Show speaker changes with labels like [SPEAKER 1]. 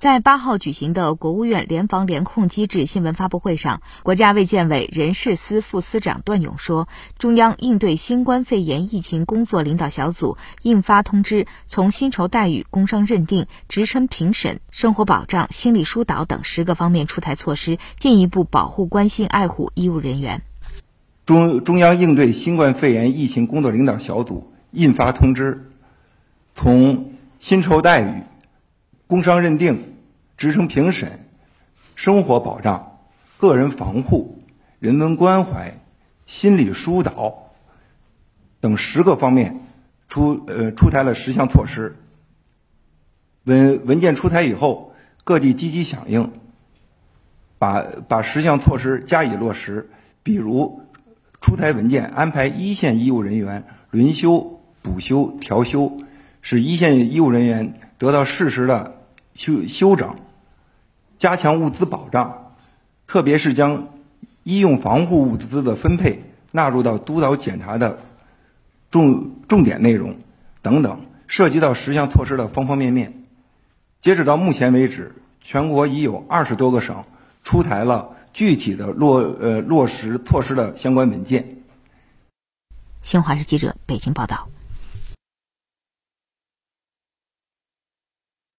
[SPEAKER 1] 在八号举行的国务院联防联控机制新闻发布会上，国家卫健委人事司副司长段勇说，中央应对新冠肺炎疫情工作领导小组印发通知，从薪酬待遇、工伤认定、职称评审、生活保障、心理疏导等十个方面出台措施，进一步保护、关心、爱护医务人员。
[SPEAKER 2] 中中央应对新冠肺炎疫情工作领导小组印发通知，从薪酬待遇。工伤认定、职称评审、生活保障、个人防护、人文关怀、心理疏导等十个方面出呃出台了十项措施。文文件出台以后，各地积极响应，把把十项措施加以落实。比如，出台文件安排一线医务人员轮休、补休、调休，使一线医务人员得到适时的。修修整，加强物资保障，特别是将医用防护物资的分配纳入到督导检查的重重点内容等等，涉及到十项措施的方方面面。截止到目前为止，全国已有二十多个省出台了具体的落呃落实措施的相关文件。
[SPEAKER 1] 新华社记者北京报道。